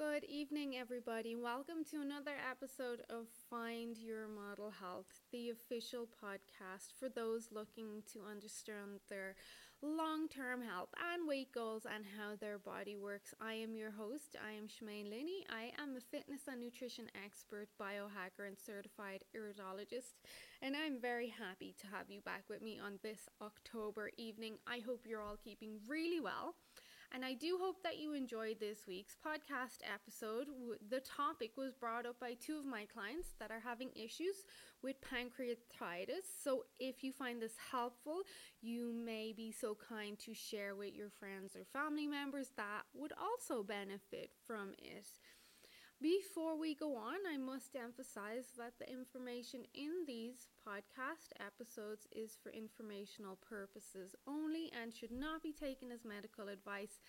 Good evening, everybody. Welcome to another episode of Find Your Model Health, the official podcast for those looking to understand their long term health and weight goals and how their body works. I am your host. I am Shemaine Linney. I am a fitness and nutrition expert, biohacker, and certified iridologist. And I'm very happy to have you back with me on this October evening. I hope you're all keeping really well. And I do hope that you enjoyed this week's podcast episode. The topic was brought up by two of my clients that are having issues with pancreatitis. So if you find this helpful, you may be so kind to share with your friends or family members that would also benefit from it. Before we go on, I must emphasize that the information in these podcast episodes is for informational purposes only and should not be taken as medical advice.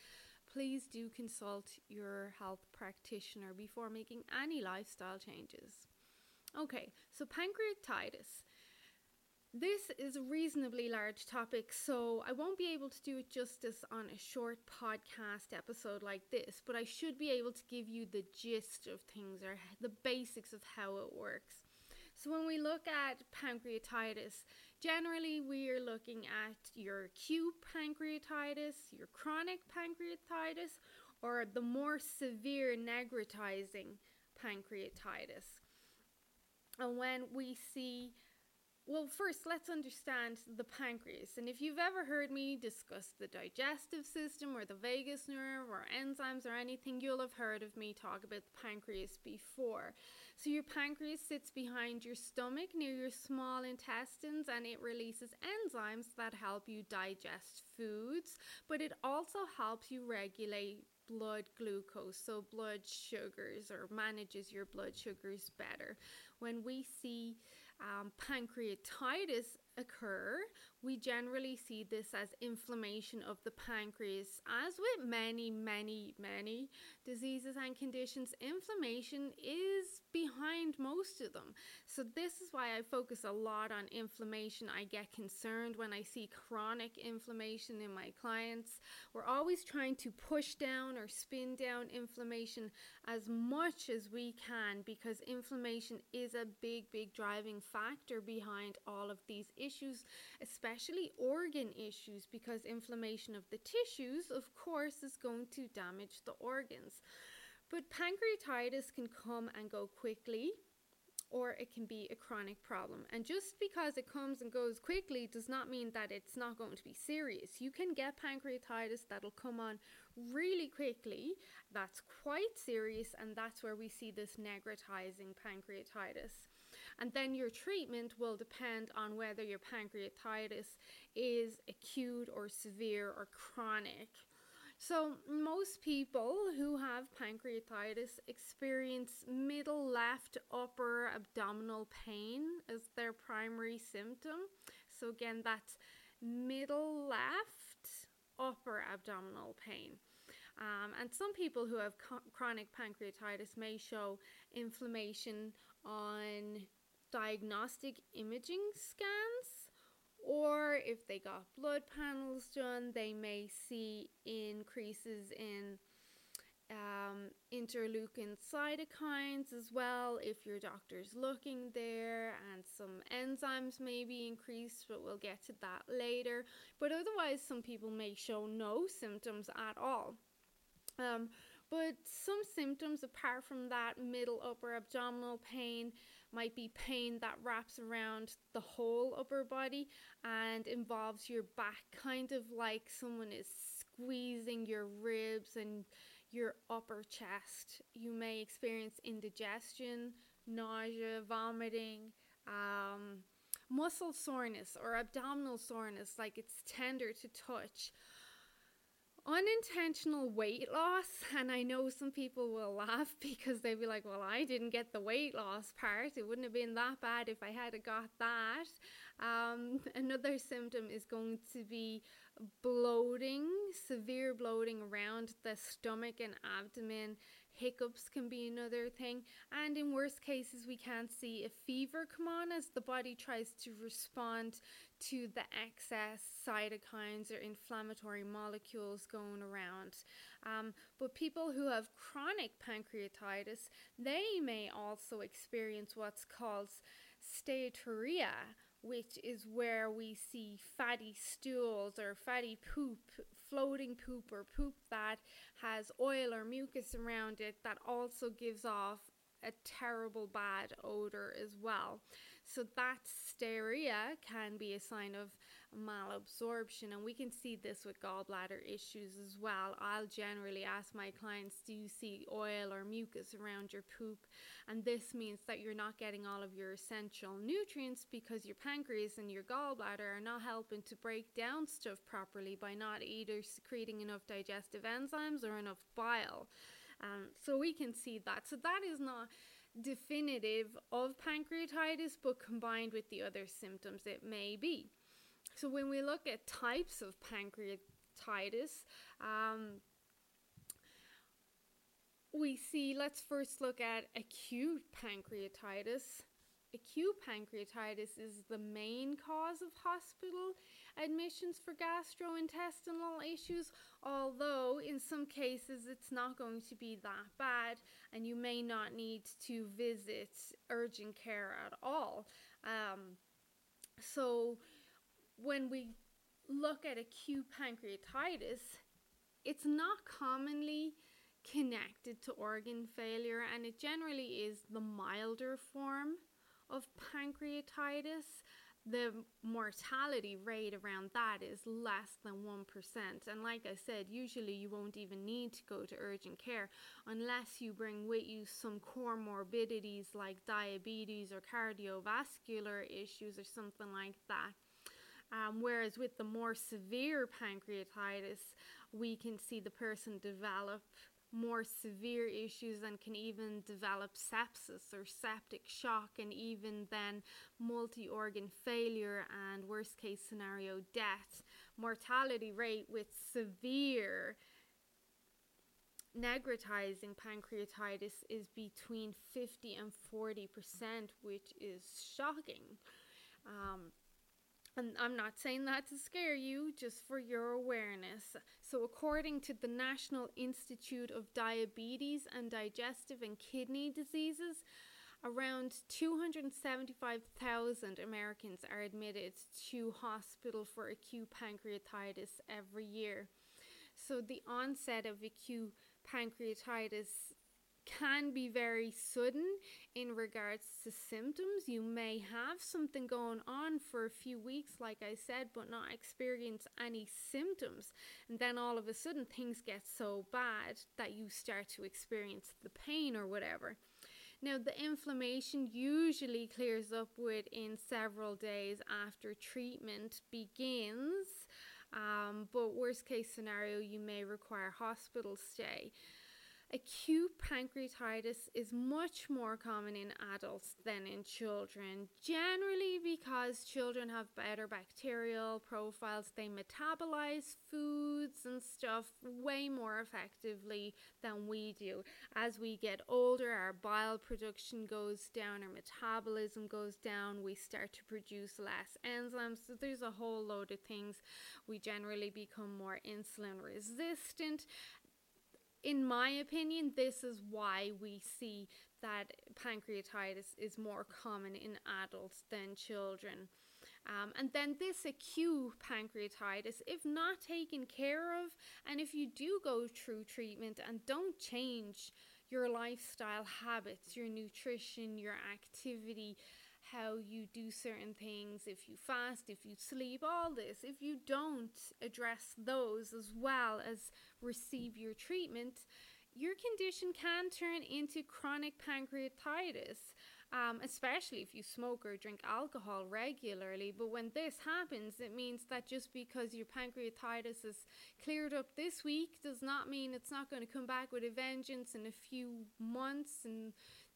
Please do consult your health practitioner before making any lifestyle changes. Okay, so pancreatitis. This is a reasonably large topic, so I won't be able to do it justice on a short podcast episode like this, but I should be able to give you the gist of things or the basics of how it works. So, when we look at pancreatitis, generally we are looking at your acute pancreatitis, your chronic pancreatitis, or the more severe necrotizing pancreatitis. And when we see well, first, let's understand the pancreas. And if you've ever heard me discuss the digestive system or the vagus nerve or enzymes or anything, you'll have heard of me talk about the pancreas before. So, your pancreas sits behind your stomach near your small intestines and it releases enzymes that help you digest foods, but it also helps you regulate blood glucose, so blood sugars, or manages your blood sugars better. When we see um, pancreatitis occur, we generally see this as inflammation of the pancreas. As with many, many, many diseases and conditions, inflammation is behind most of them. So, this is why I focus a lot on inflammation. I get concerned when I see chronic inflammation in my clients. We're always trying to push down or spin down inflammation as much as we can because inflammation is a big, big driving factor behind all of these issues, especially organ issues, because inflammation of the tissues, of course, is going to damage the organs. But pancreatitis can come and go quickly or it can be a chronic problem. And just because it comes and goes quickly does not mean that it's not going to be serious. You can get pancreatitis that'll come on really quickly, that's quite serious, and that's where we see this necrotizing pancreatitis. And then your treatment will depend on whether your pancreatitis is acute or severe or chronic. So, most people who have pancreatitis experience middle left upper abdominal pain as their primary symptom. So, again, that's middle left upper abdominal pain. Um, and some people who have co- chronic pancreatitis may show inflammation on diagnostic imaging scans, or if they got blood panels done, they may see increases in um, interleukin cytokines as well if your doctor's looking there, and some enzymes may be increased, but we'll get to that later. But otherwise, some people may show no symptoms at all. Um, but some symptoms, apart from that middle upper abdominal pain, might be pain that wraps around the whole upper body and involves your back, kind of like someone is squeezing your ribs and your upper chest. You may experience indigestion, nausea, vomiting, um, muscle soreness, or abdominal soreness, like it's tender to touch unintentional weight loss and i know some people will laugh because they'll be like well i didn't get the weight loss part. It wouldn't have been that bad if i had got that. Um, another symptom is going to be bloating severe bloating around the stomach and abdomen. Hiccups can be another thing and in worst cases we can see a fever come on as the body tries to respond to the excess cytokines or inflammatory molecules going around. Um, but people who have chronic pancreatitis, they may also experience what's called steatorrhea, which is where we see fatty stools or fatty poop, floating poop or poop that has oil or mucus around it that also gives off a terrible bad odor as well. So that steatorrhea can be a sign of malabsorption, and we can see this with gallbladder issues as well. I'll generally ask my clients, Do you see oil or mucus around your poop? And this means that you're not getting all of your essential nutrients because your pancreas and your gallbladder are not helping to break down stuff properly by not either secreting enough digestive enzymes or enough bile. Um, so we can see that. So that is not definitive of pancreatitis, but combined with the other symptoms, it may be. So when we look at types of pancreatitis, um, we see, let's first look at acute pancreatitis. Acute pancreatitis is the main cause of hospital admissions for gastrointestinal issues, although in some cases it's not going to be that bad and you may not need to visit urgent care at all. Um, so, when we look at acute pancreatitis, it's not commonly connected to organ failure and it generally is the milder form of pancreatitis the mortality rate around that is less than 1%. And like I said, usually you won't even need to go to urgent care unless you bring with you some comorbidities like diabetes or cardiovascular issues or something like that. Um, whereas with the more severe pancreatitis, we can see the person develop more severe issues and can even develop sepsis or septic shock and even then multi-organ failure and worst case scenario death. Mortality rate with severe necrotizing pancreatitis is between 50 and 40 percent which is shocking. Um, and I'm not saying that to scare you, just for your awareness. So, according to the National Institute of Diabetes and Digestive and Kidney Diseases, around 275,000 Americans are admitted to hospital for acute pancreatitis every year. So, the onset of acute pancreatitis can be very sudden in regards to symptoms. You may have something going on for a few weeks, like I said, but not experience any symptoms. And then all of a sudden, things get so bad that you start to experience the pain or whatever. Now, the inflammation usually clears up within several days after treatment begins, um, but worst case scenario, you may require hospital stay. Acute pancreatitis is much more common in adults than in children, generally because children have better bacterial profiles. They metabolize foods and stuff way more effectively than we do. As we get older, our bile production goes down, our metabolism goes down, we start to produce less enzymes. So there's a whole load of things. We generally become more insulin resistant in my opinion, this is why we see that pancreatitis is more common in adults than children. Um, and then this acute pancreatitis, if not taken care of, and if you do go through treatment and don't change your lifestyle habits, your nutrition, your activity, how you do certain things, if you fast, if you sleep, all this, if you don't address those as well as receive your treatment, your condition can turn into chronic pancreatitis. Um, especially if you smoke or drink alcohol regularly. But when this happens, it means that just because your pancreatitis is cleared up this week does not mean it's not going to come back with a vengeance in a few months and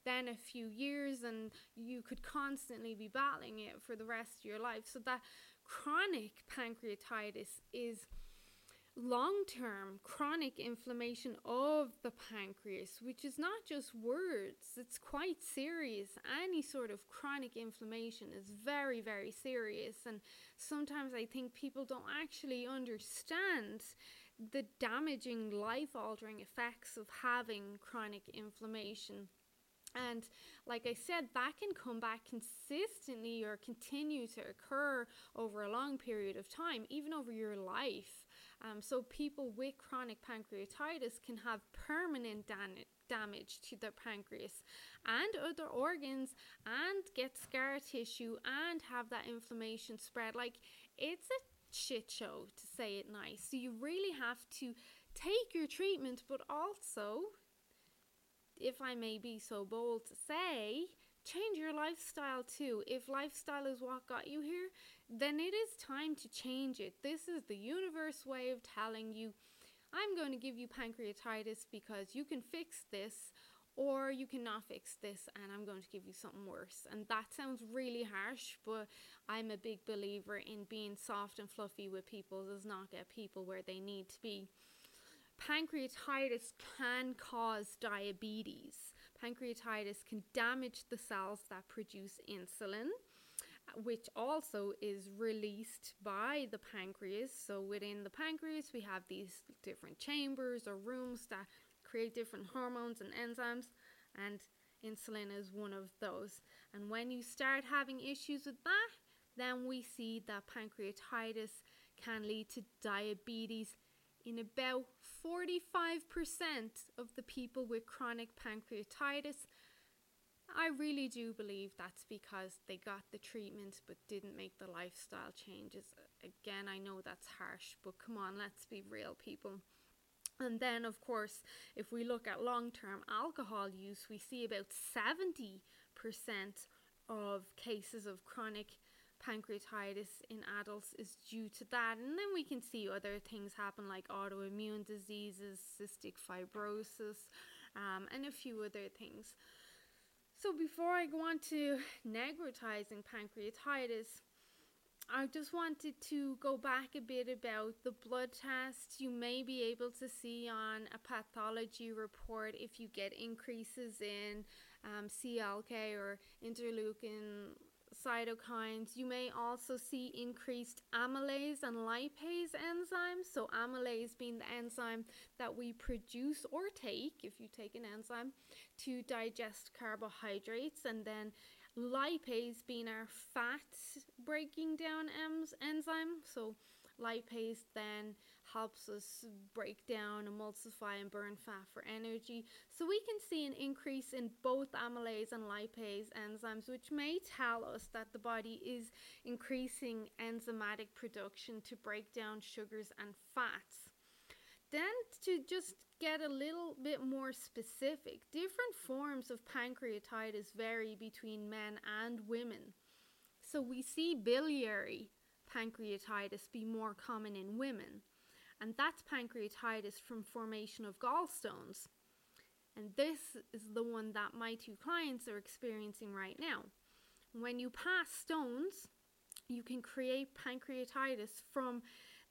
then a few years and you could constantly be battling it for the rest of your life. So that chronic pancreatitis is long term chronic inflammation of the pancreas, which is not just words, it's quite serious. Any sort of chronic inflammation is very, very serious. And sometimes I think people don't actually understand the damaging, life altering effects of having chronic inflammation. And like I said, that can come back consistently or continue to occur over a long period of time, even over your life. Um, so people with chronic pancreatitis can have permanent dan- damage to their pancreas and other organs and get scar tissue and have that inflammation spread. Like it's a shit show to say it nice. So you really have to take your treatment, but also, if I may be so bold to say, change your lifestyle too. If lifestyle is what got you here, then it is time to change it. This is the universe way of telling you, I'm going to give you pancreatitis because you can fix this, or you cannot fix this, and I'm going to give you something worse. And that sounds really harsh, but I'm a big believer in being soft and fluffy with people does not get people where they need to be. Pancreatitis can cause diabetes. Pancreatitis can damage the cells that produce insulin which also is released by the pancreas. So within the pancreas, we have these different chambers or rooms that create different hormones and enzymes, and insulin is one of those. And when you start having issues with that, then we see that pancreatitis can lead to diabetes in about 45% of the people with chronic pancreatitis I really do believe that's because they got the treatment but didn't make the lifestyle changes. Again, I know that's harsh, but come on, let's be real, people. And then, of course, if we look at long term alcohol use, we see about 70% of cases of chronic pancreatitis in adults is due to that. And then we can see other things happen like autoimmune diseases, cystic fibrosis, um, and a few other things. So before I go on to necrotizing pancreatitis, I just wanted to go back a bit about the blood tests you may be able to see on a pathology report if you get increases in um, CLK or interleukin cytokines. You may also see increased amylase and lipase enzymes. So, amylase being the enzyme that we produce or take, if you take an enzyme, to digest carbohydrates, and then lipase being our fat breaking down enzyme. So, lipase then helps us break down, emulsify, and burn fat for energy. So we can see an increase in both amylase and lipase enzymes, which may tell us that the body is increasing enzymatic production to break down sugars and fats. Then, to just get a little bit more specific, different forms of pancreatitis vary between men and women. So, we see biliary pancreatitis be more common in women and that's pancreatitis from formation of gallstones. And this is the one that my two clients are experiencing right now. When you pass stones, you can create pancreatitis from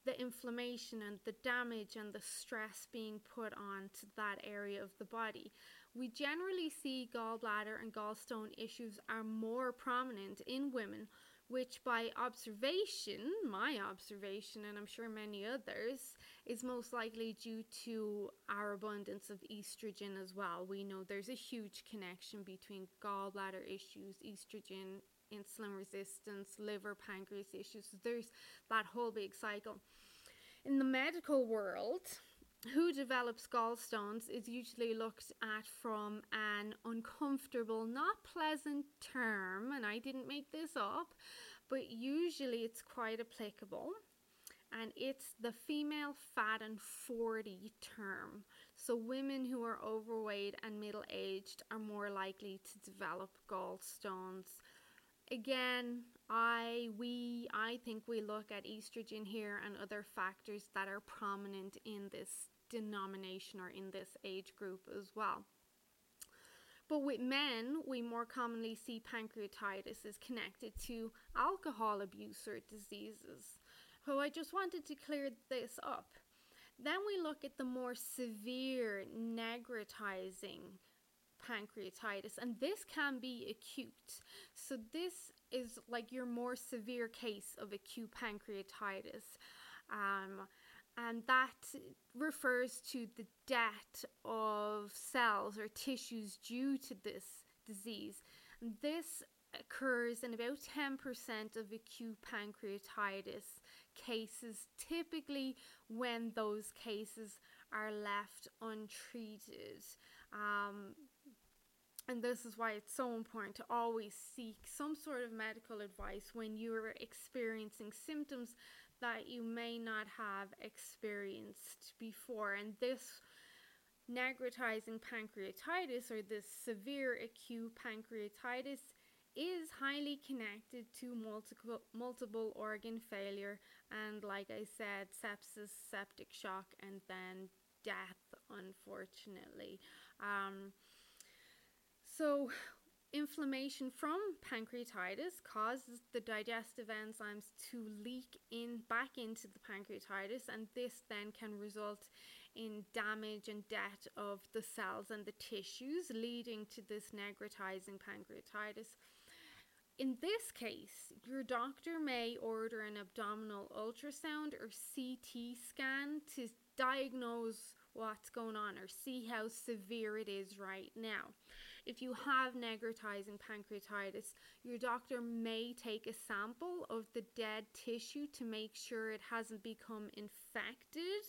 the inflammation and the damage and the stress being put on to that area of the body. We generally see gallbladder and gallstone issues are more prominent in women which by observation, my observation, and I'm sure many others, is most likely due to our abundance of estrogen as well. We know there's a huge connection between gallbladder issues, estrogen, insulin resistance, liver, pancreas issues. There's that whole big cycle. In the medical world, who develops gallstones is usually looked at from an uncomfortable, not pleasant term, and I didn't make this up, but usually it's quite applicable. And it's the female fat and 40 term. So, women who are overweight and middle aged are more likely to develop gallstones. Again, I we I think we look at estrogen here and other factors that are prominent in this denomination or in this age group as well. But with men, we more commonly see pancreatitis is connected to alcohol abuse or diseases. So I just wanted to clear this up. Then we look at the more severe necrotizing pancreatitis, and this can be acute. So, this is like your more severe case of acute pancreatitis. Um, and that refers to the death of cells or tissues due to this disease. And this occurs in about 10% of acute pancreatitis cases, typically when those cases are left untreated. Um, and this is why it's so important to always seek some sort of medical advice when you're experiencing symptoms that you may not have experienced before. And this necrotizing pancreatitis or this severe acute pancreatitis is highly connected to multiple multiple organ failure and like I said sepsis septic shock and then death unfortunately um, so inflammation from pancreatitis causes the digestive enzymes to leak in back into the pancreatitis and this then can result in damage and death of the cells and the tissues leading to this necrotizing pancreatitis in this case, your doctor may order an abdominal ultrasound or CT scan to diagnose what's going on or see how severe it is right now. If you have necrotizing pancreatitis, your doctor may take a sample of the dead tissue to make sure it hasn't become infected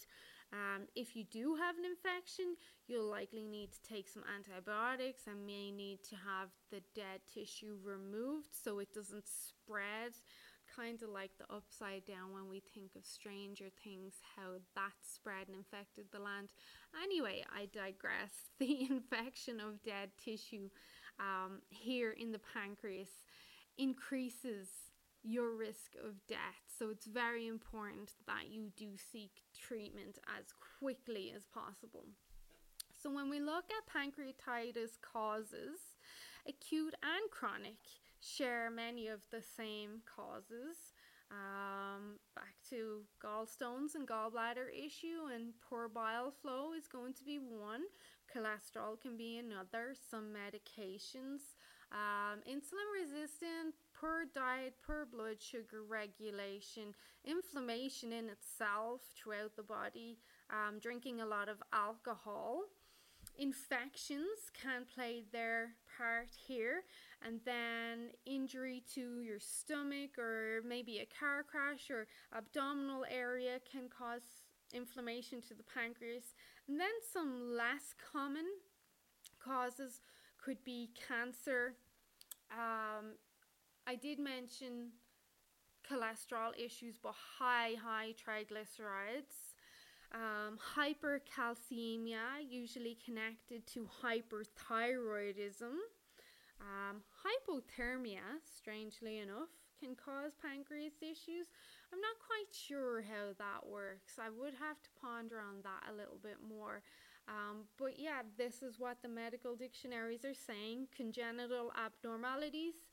um, if you do have an infection, you'll likely need to take some antibiotics and may need to have the dead tissue removed so it doesn't spread. Kind of like the upside down when we think of Stranger Things, how that spread and infected the land. Anyway, I digress. The infection of dead tissue um, here in the pancreas increases your risk of death. So it's very important that you do seek treatment as quickly as possible. So when we look at pancreatitis causes, acute and chronic share many of the same causes. Um, back to gallstones and gallbladder issue and poor bile flow is going to be one. Cholesterol can be another. Some medications. Um, insulin resistant poor diet, poor blood sugar regulation, inflammation in itself throughout the body, um, drinking a lot of alcohol. Infections can play their part here, and then injury to your stomach, or maybe a car crash or abdominal area can cause inflammation to the pancreas. And then some less common causes could be cancer, um, I did mention cholesterol issues, but high, high triglycerides. Um, hypercalcemia, usually connected to hyperthyroidism. Um, hypothermia, strangely enough, can cause pancreas issues. I'm not quite sure how that works. I would have to ponder on that a little bit more. Um, but yeah, this is what the medical dictionaries are saying congenital abnormalities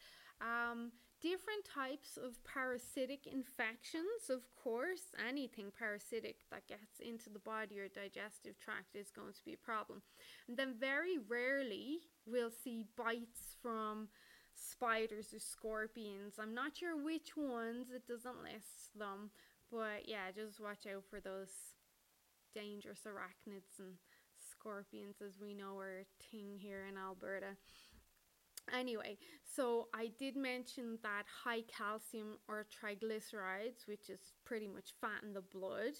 um, different types of parasitic infections, of course, anything parasitic that gets into the body or digestive tract is going to be a problem. And then, very rarely, we'll see bites from spiders or scorpions. I'm not sure which ones, it doesn't list them, but yeah, just watch out for those dangerous arachnids and scorpions, as we know are a thing here in Alberta. Anyway, so I did mention that high calcium or triglycerides, which is pretty much fat in the blood,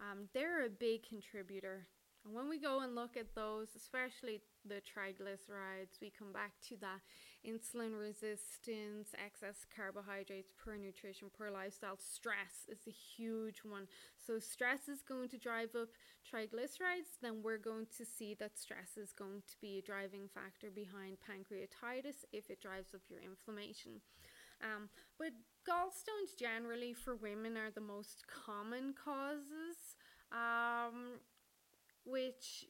um, they're a big contributor. And when we go and look at those, especially the triglycerides, we come back to that insulin resistance, excess carbohydrates, poor nutrition, poor lifestyle. Stress is a huge one. So, stress is going to drive up triglycerides, then we're going to see that stress is going to be a driving factor behind pancreatitis if it drives up your inflammation. Um, but gallstones generally for women are the most common causes. Um, which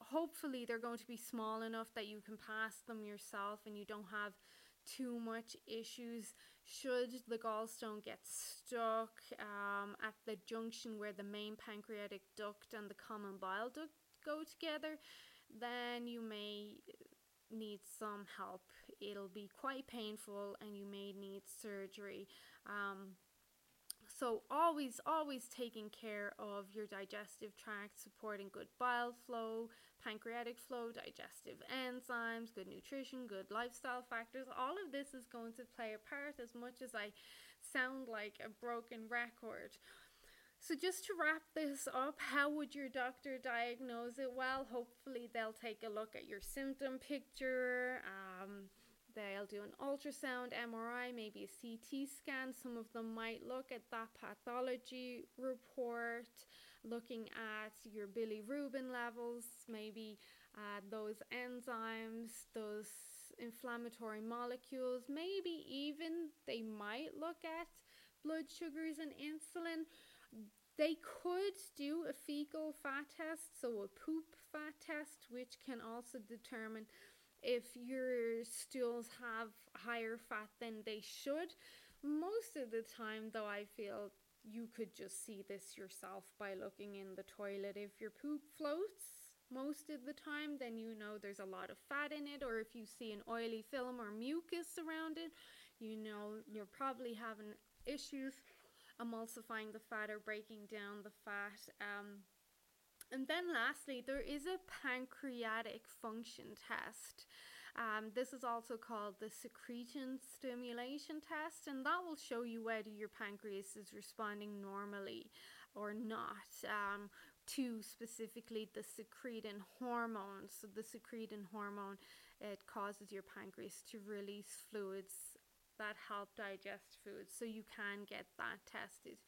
hopefully they're going to be small enough that you can pass them yourself and you don't have too much issues. Should the gallstone get stuck um, at the junction where the main pancreatic duct and the common bile duct go together, then you may need some help. It'll be quite painful and you may need surgery. Um, so, always, always taking care of your digestive tract, supporting good bile flow, pancreatic flow, digestive enzymes, good nutrition, good lifestyle factors. All of this is going to play a part as much as I sound like a broken record. So, just to wrap this up, how would your doctor diagnose it? Well, hopefully, they'll take a look at your symptom picture. Um, they'll do an ultrasound, MRI, maybe a CT scan. Some of them might look at that pathology report, looking at your bilirubin levels, maybe uh, those enzymes, those inflammatory molecules. Maybe even they might look at blood sugars and insulin. They could do a fecal fat test, so a poop fat test, which can also determine if your stools have higher fat than they should. Most of the time, though, I feel you could just see this yourself by looking in the toilet. If your poop floats most of the time, then you know there's a lot of fat in it, or if you see an oily film or mucus around it, you know you're probably having issues emulsifying the fat or breaking down the fat. Um, and then lastly, there is a pancreatic function test. Um, this is also called the secretin stimulation test, and that will show you whether your pancreas is responding normally or not um, to specifically the secretin hormone. So, the secretin hormone it causes your pancreas to release fluids that help digest food so you can get that tested.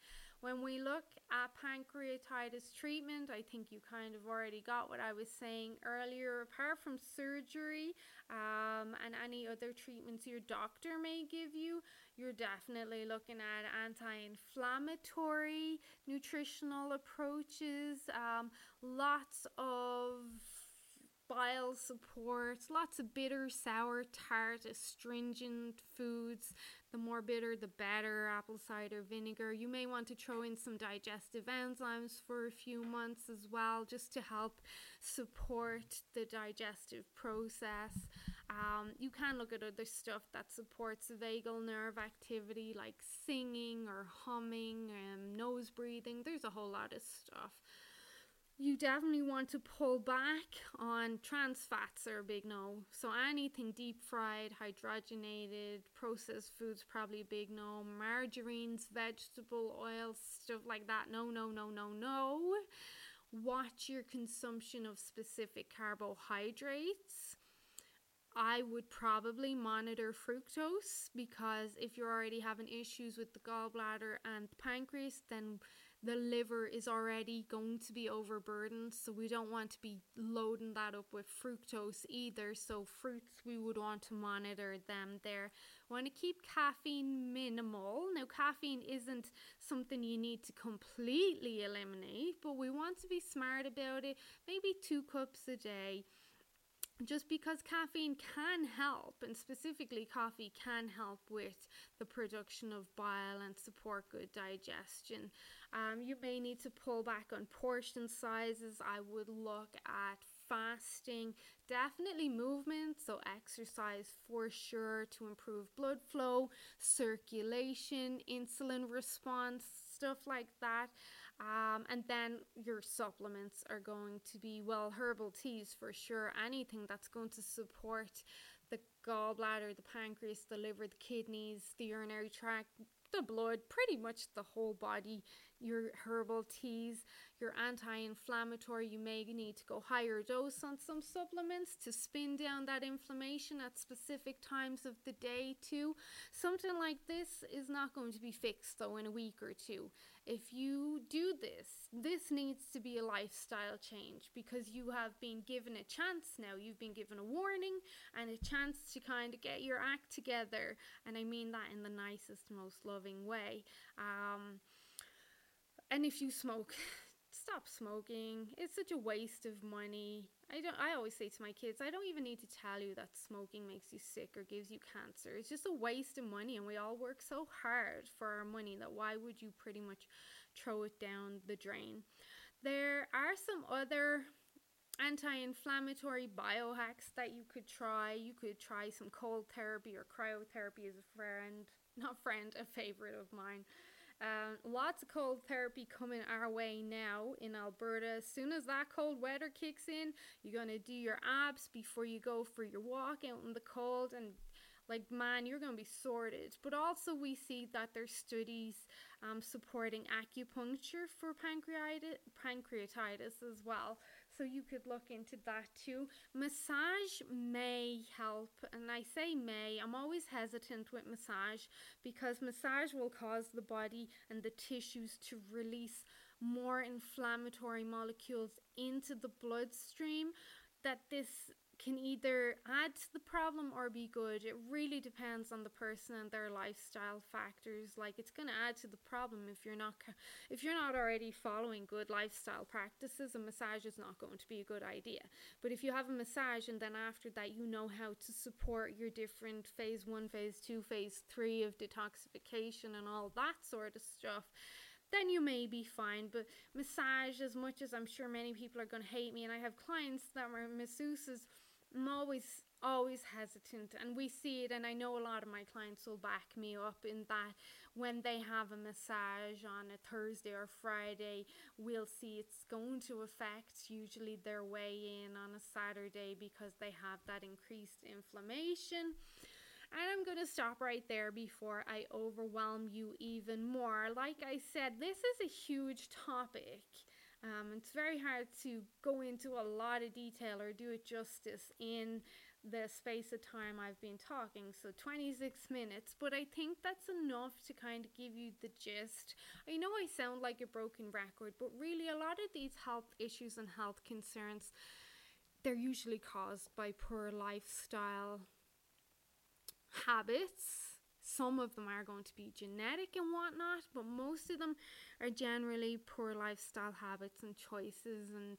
When we look at pancreatitis treatment, I think you kind of already got what I was saying earlier. Apart from surgery um, and any other treatments your doctor may give you, you're definitely looking at anti inflammatory nutritional approaches, um, lots of bile support, lots of bitter, sour, tart, astringent foods. The more bitter, the better. Apple cider vinegar. You may want to throw in some digestive enzymes for a few months as well, just to help support the digestive process. Um, you can look at other stuff that supports vagal nerve activity, like singing or humming, and nose breathing. There's a whole lot of stuff you definitely want to pull back on trans fats are a big no. So anything deep fried, hydrogenated, processed foods probably a big no. Margarines, vegetable oils, stuff like that. No, no, no, no, no. Watch your consumption of specific carbohydrates. I would probably monitor fructose because if you're already having issues with the gallbladder and the pancreas, then the liver is already going to be overburdened, so we don't want to be loading that up with fructose either. So, fruits, we would want to monitor them there. Want to keep caffeine minimal. Now, caffeine isn't something you need to completely eliminate, but we want to be smart about it. Maybe two cups a day just because caffeine can help, and specifically coffee can help with the production of bile and support good digestion. Um, you may need to pull back on portion sizes. I would look at fasting, definitely movement, so exercise for sure to improve blood flow, circulation, insulin response, stuff like that. Um, and then your supplements are going to be well herbal teas for sure. Anything that's going to support the gallbladder, the pancreas, the liver, the kidneys, the urinary tract, the blood, pretty much the whole body your herbal teas, your anti inflammatory. You may need to go higher dose on some supplements to spin down that inflammation at specific times of the day, too. Something like this is not going to be fixed though in a week or two. If you do this, this needs to be a lifestyle change because you have been given a chance now. You've been given a warning and a chance to kind of get your act together. And I mean that in the nicest, most loving way. Um, and if you smoke, stop smoking. It's such a waste of money. I don't I always say to my kids, I don't even need to tell you that smoking makes you sick or gives you cancer. It's just a waste of money and we all work so hard for our money that why would you pretty much throw it down the drain? There are some other anti-inflammatory biohacks that you could try. You could try some cold therapy or cryotherapy as a friend, not friend, a favorite of mine. Um, lots of cold therapy coming our way now in Alberta. As soon as that cold weather kicks in, you're going to do your abs before you go for your walk out in the cold and like man you're going to be sorted but also we see that there's studies um, supporting acupuncture for pancreatitis pancreatitis as well so you could look into that too. Massage may help, and I say may, I'm always hesitant with massage because massage will cause the body and the tissues to release more inflammatory molecules into the bloodstream that this can either add to the problem or be good. It really depends on the person and their lifestyle factors. Like it's going to add to the problem if you're not if you're not already following good lifestyle practices. A massage is not going to be a good idea. But if you have a massage and then after that you know how to support your different phase 1, phase 2, phase 3 of detoxification and all that sort of stuff, then you may be fine. But massage, as much as I'm sure many people are going to hate me, and I have clients that are masseuses I'm always always hesitant and we see it and I know a lot of my clients will back me up in that when they have a massage on a Thursday or Friday we'll see it's going to affect usually their way in on a Saturday because they have that increased inflammation and I'm going to stop right there before I overwhelm you even more. Like I said, this is a huge topic um, it's very hard to go into a lot of detail or do it justice in the space of time I've been talking, so 26 minutes, but I think that's enough to kind of give you the gist. I know I sound like a broken record, but really, a lot of these health issues and health concerns they're usually caused by poor lifestyle habits some of them are going to be genetic and whatnot, but most of them are generally poor lifestyle habits and choices. And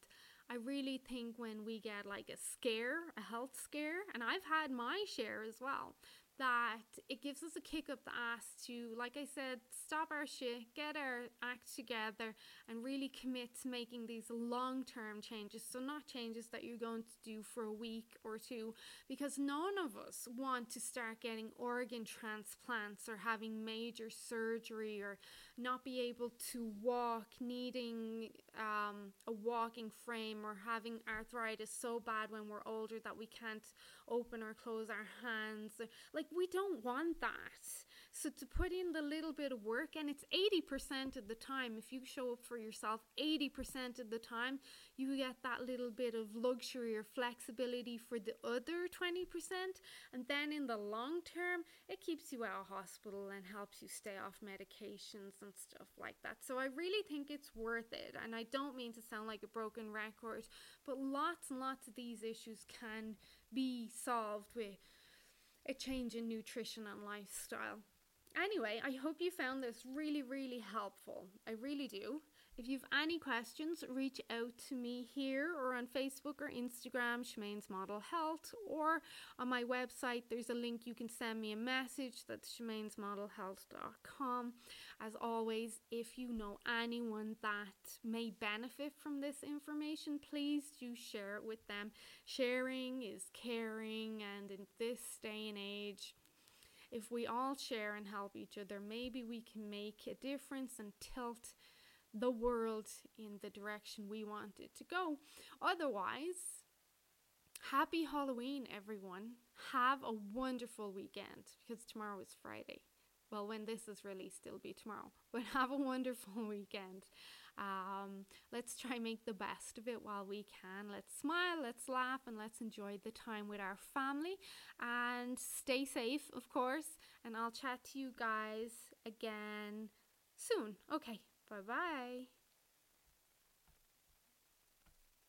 I really think when we get like a scare, a health scare, and I've had my share as well, that it gives us a kick up the ass to, like I said, stop our shit, get our act together, and really commit to making these long term changes. So, not changes that you're going to do for a week or two, because none of us want to start getting organ transplants or having major surgery or not be able to walk, needing um, a walking frame, or having arthritis so bad when we're older that we can't open or close our hands. Like, we don't want that. So, to put in the little bit of work, and it's 80% of the time, if you show up for yourself 80% of the time, you get that little bit of luxury or flexibility for the other 20%. And then in the long term, it keeps you out of hospital and helps you stay off medications and stuff like that. So, I really think it's worth it. And I don't mean to sound like a broken record, but lots and lots of these issues can be solved with a change in nutrition and lifestyle. Anyway, I hope you found this really, really helpful. I really do. If you've any questions, reach out to me here or on Facebook or Instagram, Shemaine's Model Health, or on my website, there's a link you can send me a message. That's shemainesmodelhealth.com. As always, if you know anyone that may benefit from this information, please do share it with them. Sharing is caring, and in this day and age, if we all share and help each other, maybe we can make a difference and tilt the world in the direction we want it to go. Otherwise, happy Halloween, everyone. Have a wonderful weekend because tomorrow is Friday. Well, when this is released, it'll be tomorrow. But have a wonderful weekend. Um, let's try make the best of it while we can. Let's smile, let's laugh, and let's enjoy the time with our family. And stay safe, of course. And I'll chat to you guys again soon. Okay, Bye bye.